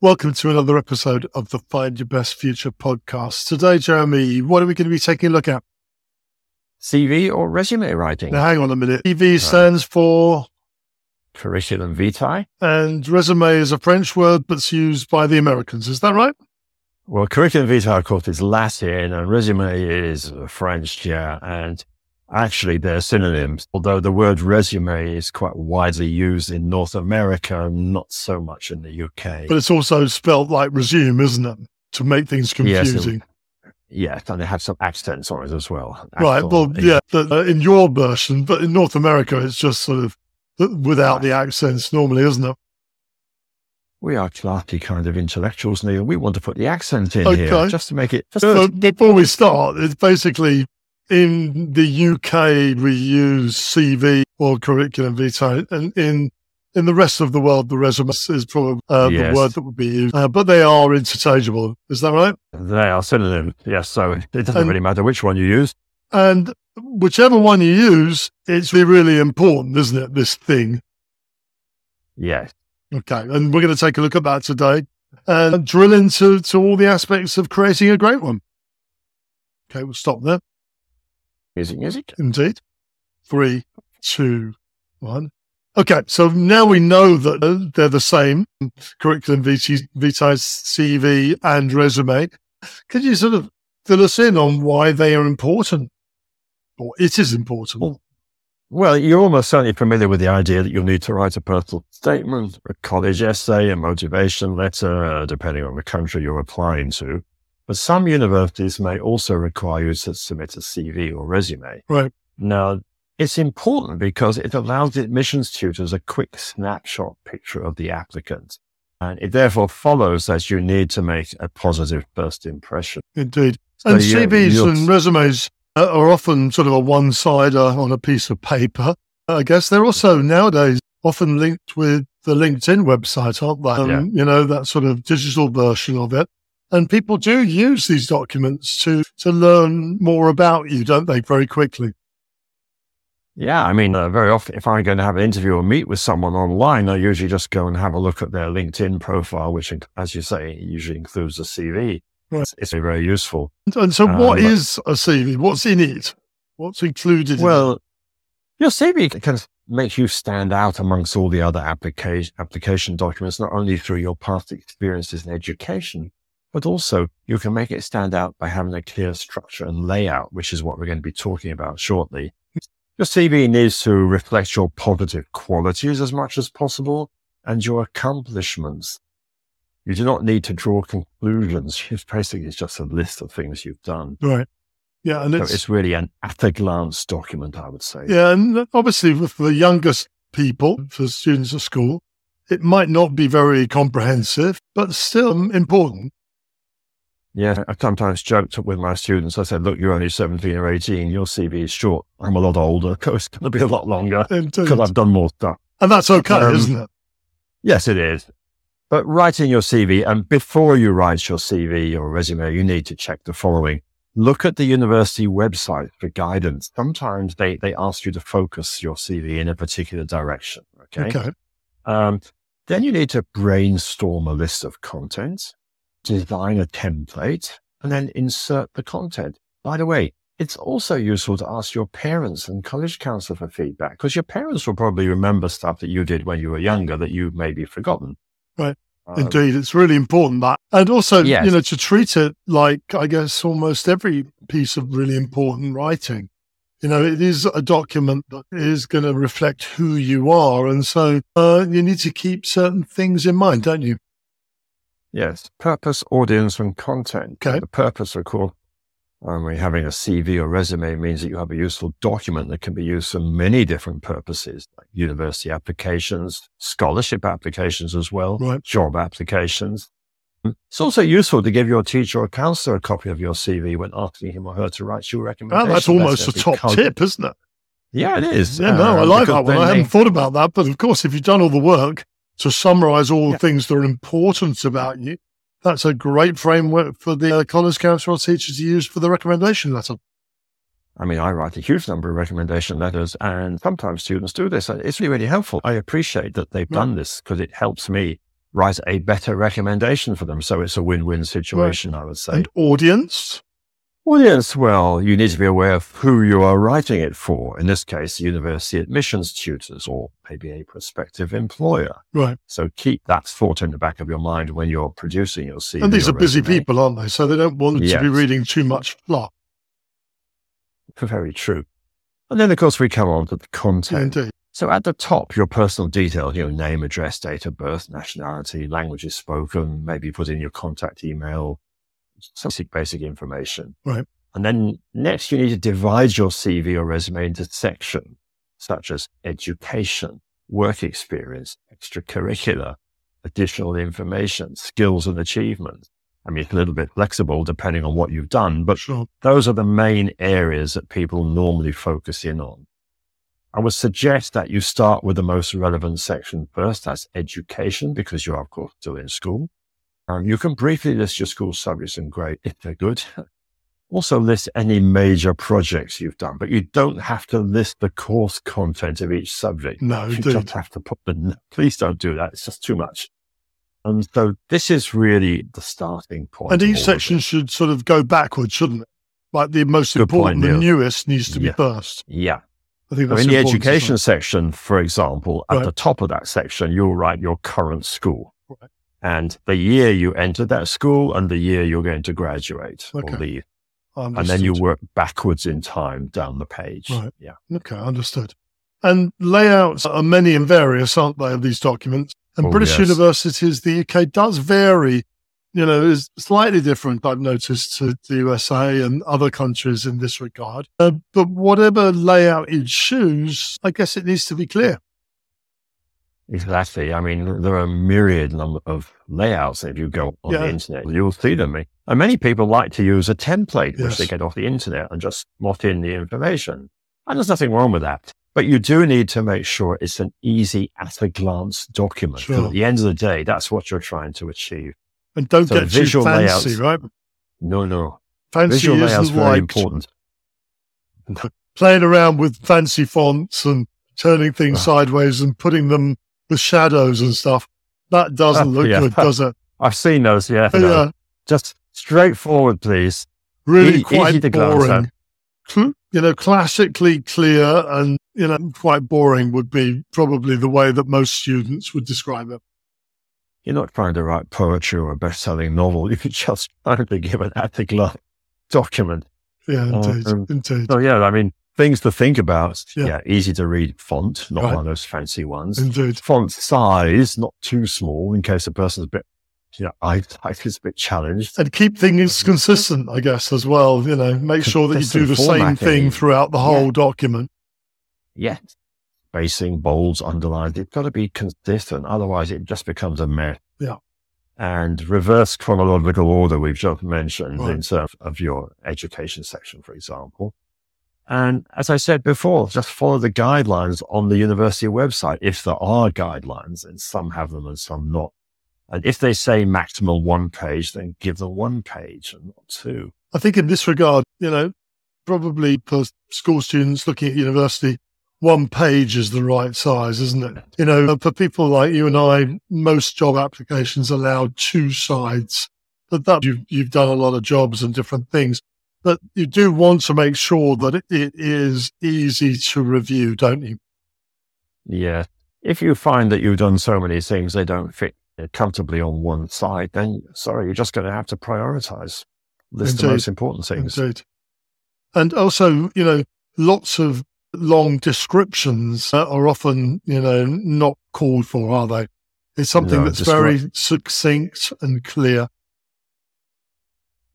Welcome to another episode of the Find Your Best Future podcast. Today, Jeremy, what are we going to be taking a look at? CV or resume writing. Now, hang on a minute. CV stands for Curriculum vitae. and resume is a French word that's used by the Americans. Is that right? Well, curriculum vitae, of course, is Latin and resume is French, yeah. And actually they're synonyms, although the word resume is quite widely used in North America, not so much in the UK. But it's also spelled like resume, isn't it? To make things Yes, confusing. yeah, and they have some accents on it as well. right. Well, yeah, the, uh, in your version, but in North America, it's just sort of uh, without the accents normally, isn't it? We are classy kind of intellectuals, Neil. We want to put the accent in Okay. here just to make it just before we start, it's basically in the UK we use CV or curriculum vitae, and in in the rest of the world, the resume is probably uh, Yes. the word that would be used. Uh, but they are interchangeable. Is that right? they are synonyms. Yes, so it doesn't And- really matter which one you use. And whichever one you use, it's really, really important, isn't it? This thing. Yes. Okay, and we're going to take a look at that today and drill into to all the aspects of creating a great one. Okay, we'll stop there. Music, music. Indeed. Three, two, one. Okay, so now we know that they're the same curriculum vitae, vitae, CV, and resume. Could you sort of fill us in on why they are important? Or it is important. Well, Well, you're almost certainly familiar with the idea that you'll need to write a personal statement, a college essay, a motivation letter, uh, depending on the country you're applying to. But some universities may also require you to submit a CV or resume. Right. Now, it's important because it allows the admissions tutors a quick snapshot picture of the applicant. And it therefore follows that you need to make a positive first impression. Indeed. So and you- CVs and resumes are often sort of a one sider on a piece of paper. I guess they're also nowadays often linked with the LinkedIn website, aren't they? Um, Yeah. You know, that sort of digital version of it. And people do use these documents to, to learn more about you, don't they, very quickly? Yeah, I mean, uh, very often if I'm going to have an interview or meet with someone online, I usually just go and have a look at their LinkedIn profile, which, as you say, usually includes a CV. Right. It's, it's very useful. And, and so, Um, what is a CV? What's in it? What's included? in? Well, your CV can- make you stand out amongst all the other application application documents, not only through your past experiences in education, but also you can make it stand out by having a clear structure and layout, which is what we're going to be talking about shortly. Your CV needs to reflect your positive qualities as much as possible and your accomplishments. You do not need to draw conclusions. It's basically just a list of things you've done. right. Yeah. And So it's, it's really an at a glance document, I would say. Yeah, and obviously with the youngest people, for students at school, it might not be very comprehensive, but still important. Yeah, I sometimes joked with my students. I said, look, you're only 17 or 18. Your CV is short. I'm a lot older. It's going to be a lot longer because I've done more stuff. And that's okay, Um, isn't it? Yes, it is. But writing your CV, and before you write your CV or resume, you need to check the following. Look at the university website for guidance. Sometimes they, they ask you to focus your CV in a particular direction. Okay. Okay. Um, then you need to brainstorm a list of content, design a template, and then insert the content. By the way, it's also useful to ask your parents and college counselor for feedback because your parents will probably remember stuff that you did when you were younger that you maybe forgotten. Right. Um, Indeed. It's really important that. And also, Yes. you know, to treat it like, I guess, almost every piece of really important writing. You know, it is a document that is going to reflect who you are. And so uh, you need to keep certain things in mind, don't you? Yes, purpose, audience, and content. Okay. The purpose, of course, um, having a CV or resume means that you have a useful document that can be used for many different purposes, like university applications, scholarship applications as well, Right. job applications. It's also useful to give your teacher or counselor a copy of your CV when asking him or her to write you a Well, recommendation. that's almost a top because- tip, isn't it? Yeah, it is. Yeah, no, I um, like that one. I they- hadn't thought about that. But of course, if you've done all the work to summarize all the Yeah. things that are important about you, that's a great framework for the uh, college counselor or teacher to use for the recommendation letter. I mean, I write a huge number of recommendation letters, and sometimes students do this. It's really, really helpful. I appreciate that they've Yeah. done this because it helps me write a better recommendation for them. So it's a win-win situation, right. I would say. And audience? Audience, well, you need to be aware of who you are writing it for. In this case, university admissions tutors or maybe a prospective employer. Right. So keep that thought in the back of your mind when you're producing your CV. And these are busy people, aren't they? So they don't want yes. to be reading too much fluff. Very true. And then, of course, we come on to the content. Indeed. So at the top, your personal details, your name, address, date of birth, nationality, languages spoken, maybe put in your contact email, some basic information. Right. And then next, you need to divide your CV or resume into sections such as education, work experience, extracurricular, additional information, skills and achievements. I mean, it's a little bit flexible depending on what you've done, but sure. those are the main areas that people normally focus in on. I would suggest that you start with the most relevant section first. That's education, because you're, of course, still in school. Um, you can briefly list your school subjects and grade if they're good. also list any major projects you've done, but you don't have to list the course content of each subject. No, you dude. just have to put the, please don't do that. It's just too much. And so this is really the starting point. And each section should sort of go backwards, shouldn't it? Like the most Good important, point, the newest needs to yeah. be first. Yeah. I think that's so in the education section, for example, at right. the top of that section, you'll write your current school. Right. And the year you entered that school and the year you're going to graduate okay. or leave. Understood. And then you work backwards in time down the page. Right. Yeah. Okay, understood. And layouts are many and various, aren't they, of these documents? And oh, British yes. universities, the UK does vary, you know, is slightly different, I've noticed, to the USA and other countries in this regard. Uh, but whatever layout you choose, I guess it needs to be clear. Exactly. I mean, there are a myriad number of layouts. If you go on yeah. the internet, you'll see them. And many people like to use a template, yes. which they get off the internet and just slot in the information. And there's nothing wrong with that. But you do need to make sure it's an easy at a glance document. Sure. At the end of the day, that's what you're trying to achieve. And don't so get visual too fancy, layouts, right? No, no. Fancy visual layouts very like important. Playing around with fancy fonts and turning things ah. sideways and putting them with shadows and stuff. That doesn't look yeah. good, does it? I've seen those, yeah. No. yeah. Just straightforward, please. Really e- quite boring. you know, classically clear and, you know, quite boring would be probably the way that most students would describe it. You're not trying to write poetry or a best selling novel. You're just trying to give an at glance document. Yeah, indeed. Um, indeed. So, yeah, I mean, things to think about. Yeah, yeah easy to read font, not right. one of those fancy ones. Indeed. Font size, not too small in case a person's a bit, you know, eyesight is a bit challenged. And keep things consistent, I guess, as well. You know, make sure that you do the same thing throughout the whole yeah. document. Yeah. Spacing, bolds, underlines, it's got to be consistent. Otherwise, it just becomes a mess. Yeah. And reverse chronological order, we've just mentioned right. in terms of your education section, for example. And as I said before, just follow the guidelines on the university website. If there are guidelines and some have them and some not. And if they say maximum one page, then give them one page and not two. I think in this regard, you know, probably for school students looking at university, one page is the right size, isn't it? You know, for people like you and I, most job applications allow two sides. But that you've, you've done a lot of jobs and different things but you do want to make sure that it is easy to review, don't you? Yeah. If you find that you've done so many things they don't fit comfortably on one side, then sorry, you're just going to have to prioritize. List Indeed. the most important things. Indeed. And also, you know, lots of long descriptions are often, you know, not called for, are they? It's something no, that's very succinct and clear.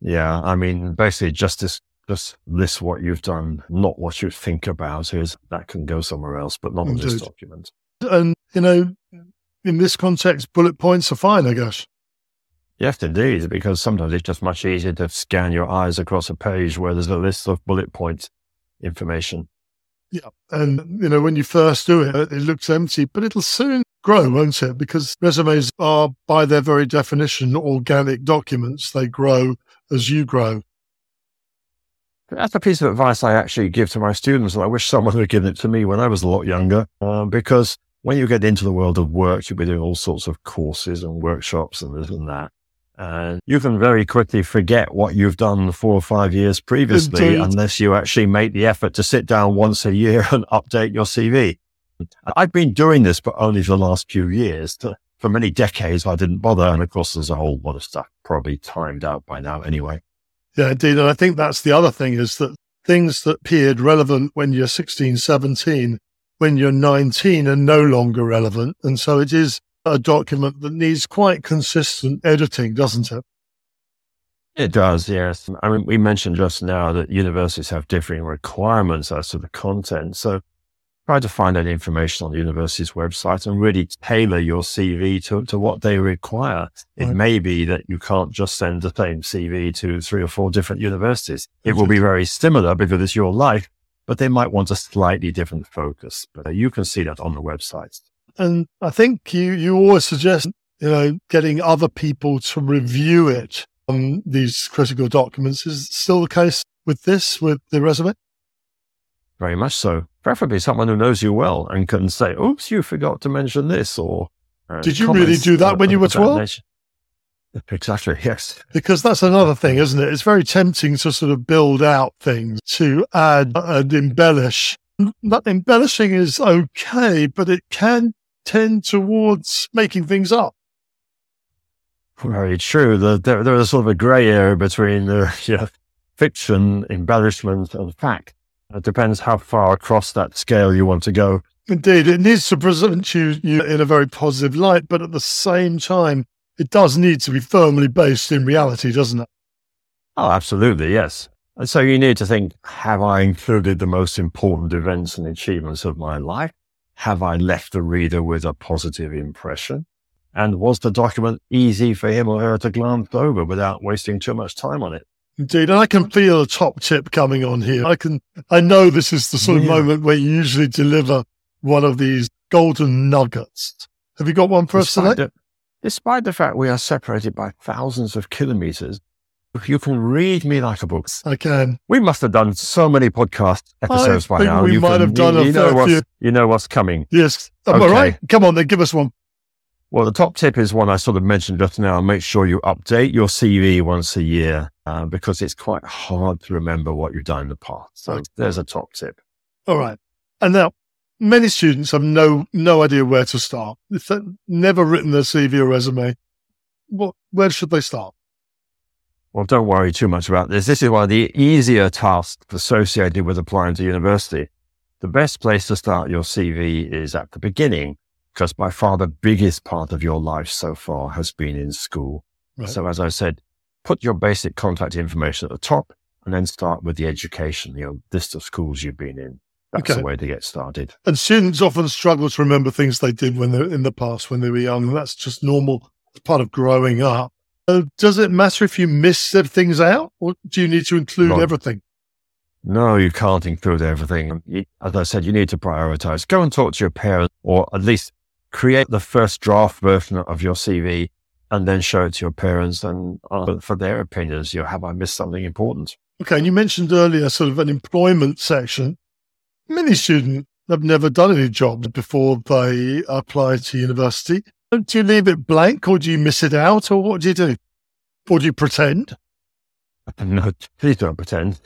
Yeah, I mean, basically, just this, just list what you've done, not what you think about. Is that can go somewhere else, but not Indeed. in this document. And you know, in this context, bullet points are fine, I guess. Yes, indeed, because sometimes it's just much easier to scan your eyes across a page where there's a list of bullet point information. Yeah. And, you know, when you first do it, it looks empty, but it'll soon grow, won't it? Because resumes are, by their very definition, organic documents. They grow as you grow. That's a piece of advice I actually give to my students, and I wish someone had given it to me when I was a lot younger, uh, because when you get into the world of work, you'll be doing all sorts of courses and workshops and this and that. And you can very quickly forget what you've done four or five years previously Indeed. unless you actually make the effort to sit down once a year and update your CV. I've been doing this, but only for the last few years. For many decades, I didn't bother. And of course, there's a whole lot of stuff probably timed out by now anyway. Yeah, indeed. And I think that's the other thing is that things that appeared relevant when you're 16, 17, when you're 19 are no longer relevant. And so it is a document that needs quite consistent editing, doesn't it? It does, yes. I mean, we mentioned just now that universities have differing requirements as to the content. So try to find that information on the university's website and really tailor your CV to, to what they require. It Right. may be that you can't just send the same CV to three or four different universities. It will be very similar because it's your life, but they might want a slightly different focus. But uh, you can see that on the website. And I think you, you always suggest, you know, getting other people to review it on these critical documents. Is it still the case with this, with the resume? Very much so. Preferably someone who knows you well and can say, oops, you forgot to mention this or. uh, Did you really do that when you were 12? Exactly, yes. Because that's another thing, isn't it? It's very tempting to sort of build out things, to add and embellish. That embellishing is okay, but it can tend towards making things up. Very true. The, there, there is sort of a grey area between the you know, fiction, embellishment, and fact. It depends how far across that scale you want to go. Indeed, it needs to present you, you in a very positive light, but at the same time, it does need to be firmly based in reality, doesn't it? Oh, absolutely, yes. And so you need to think, have I included the most important events and achievements of my life? Have I left the reader with a positive impression? And was the document easy for him or her to glance over without wasting too much time on it? Indeed, and I can feel a top tip coming on here. I can, I know this is the sort of Yeah. moment where you usually deliver one of these golden nuggets. Have you got one for us today? Despite the, despite the fact we are separated by thousands of kilometers, you can read me like a book. I can. We must have done so many podcast episodes by think now. we You might can- have done you, a you know few. You know what's coming. Yes. Am I right? Come on, then give us one. Well, the top tip is one I sort of mentioned just now. Make sure you update your CV once a year uh, because it's quite hard to remember what you've done in the past. So there's a top tip. All right. And now, many students have no no idea where to start. If they've never written their CV or resume, what, where should they start? Well, don't worry too much about this. This is one of the easier tasks associated with applying to university. The best place to start your CV is at the beginning because by far the biggest part of your life so far has been in school. Right. So as I said, put your basic contact information at the top and then start with the education, your list of schools you've been in. That's Okay. the way to get started. And students often struggle to remember things they did when they're in the past when they were young. And that's just normal. It's part of growing up. Uh, does it matter if you miss things out, or do you need to include everything? No, you can't include everything. As I said, you need to prioritize. Go and talk to your parents or at least create the first draft version of your CV and then show it to your parents and ask for their opinions. You know, have I missed something important? Okay, and you mentioned earlier sort of an employment section. Many students have never done any jobs before they apply to university. Do you leave it blank or do you miss it out or what do you do? Or do you pretend? No, please don't pretend.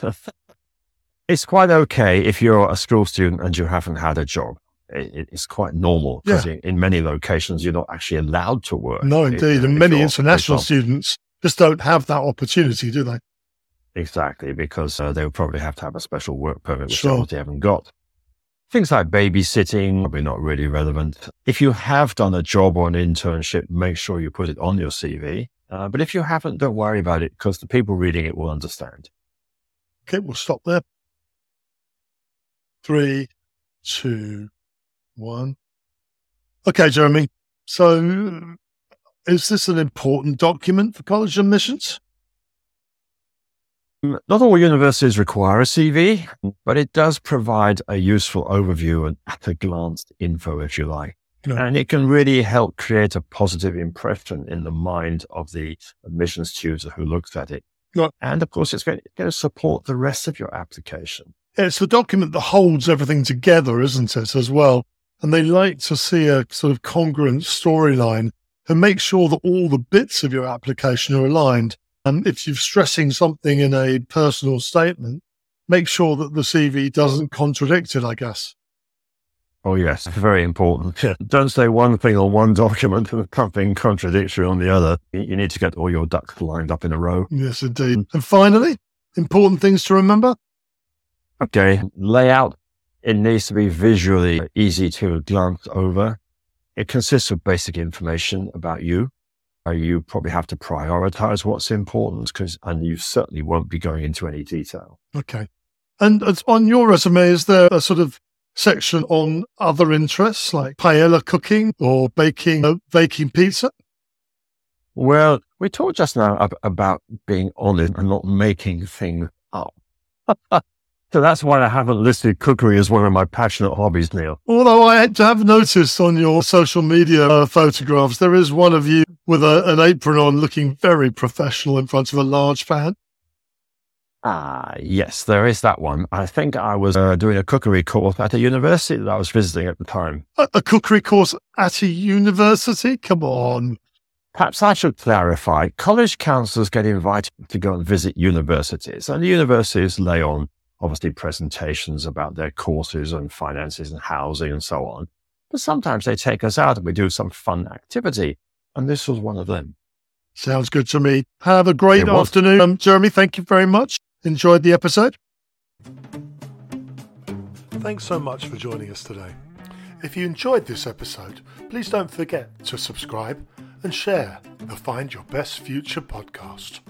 it's quite okay if you're a school student and you haven't had a job. It, it- it's quite normal because in, in many locations you're not actually allowed to work. No, indeed. if And many international students just don't have that opportunity, do they? Exactly, because uh, they would probably have to have a special work permit, which Sure. they haven't got. Things like babysitting, probably not really relevant. If you have done a job or an internship, make sure you put it on your CV. Uh, but if you haven't, don't worry about it because the people reading it will understand. Okay, we'll stop there. Three, two, one. Okay, Jeremy. So, is this an important document for college admissions? Mm, Not all universities require a CV, but it does provide a useful overview and at a glance info, if you like. Yeah. And it can really help create a positive impression in the mind of the admissions tutor who looks at it. Yeah. And of course, it's going, going to support the rest of your application. It's the document that holds everything together, isn't it, as well? And they like to see a sort of congruent storyline and make sure that all the bits of your application are aligned. And if you're stressing something in a personal statement, make sure that the CV doesn't contradict it, I guess. Oh, yes, very important. Don't say one thing on one document and something contradictory on the other. You need to get all your ducks lined up in a row. Yes, indeed. And finally, important things to remember. Okay, layout. It needs to be visually easy to glance over. It consists of basic information about you. Uh, you probably have to prioritize what's important because, and you certainly won't be going into any detail. Okay. And on your resume, is there a sort of section on other interests like paella cooking or baking, uh, baking pizza? Well, we talked just now ab- about being honest and not making things up. so that's why I haven't listed cookery as one of my passionate hobbies, Neil. Although I have noticed on your social media uh, photographs, there is one of you with a, an apron on looking very professional in front of a large pan. Ah, yes, there is that one. I think I was uh, doing a cookery course at a university that I was visiting at the time. A, a cookery course at a university? Come on. Perhaps I should clarify. College counselors get invited to go and visit universities, and the universities lay on obviously presentations about their courses and finances and housing and so on. But sometimes they take us out and we do some fun activity. And this was one of them. Sounds good to me. Have a great afternoon. Um, Jeremy, thank you very much. Enjoyed the episode? Thanks so much for joining us today. If you enjoyed this episode, please don't forget to subscribe and share the Find Your Best Future podcast.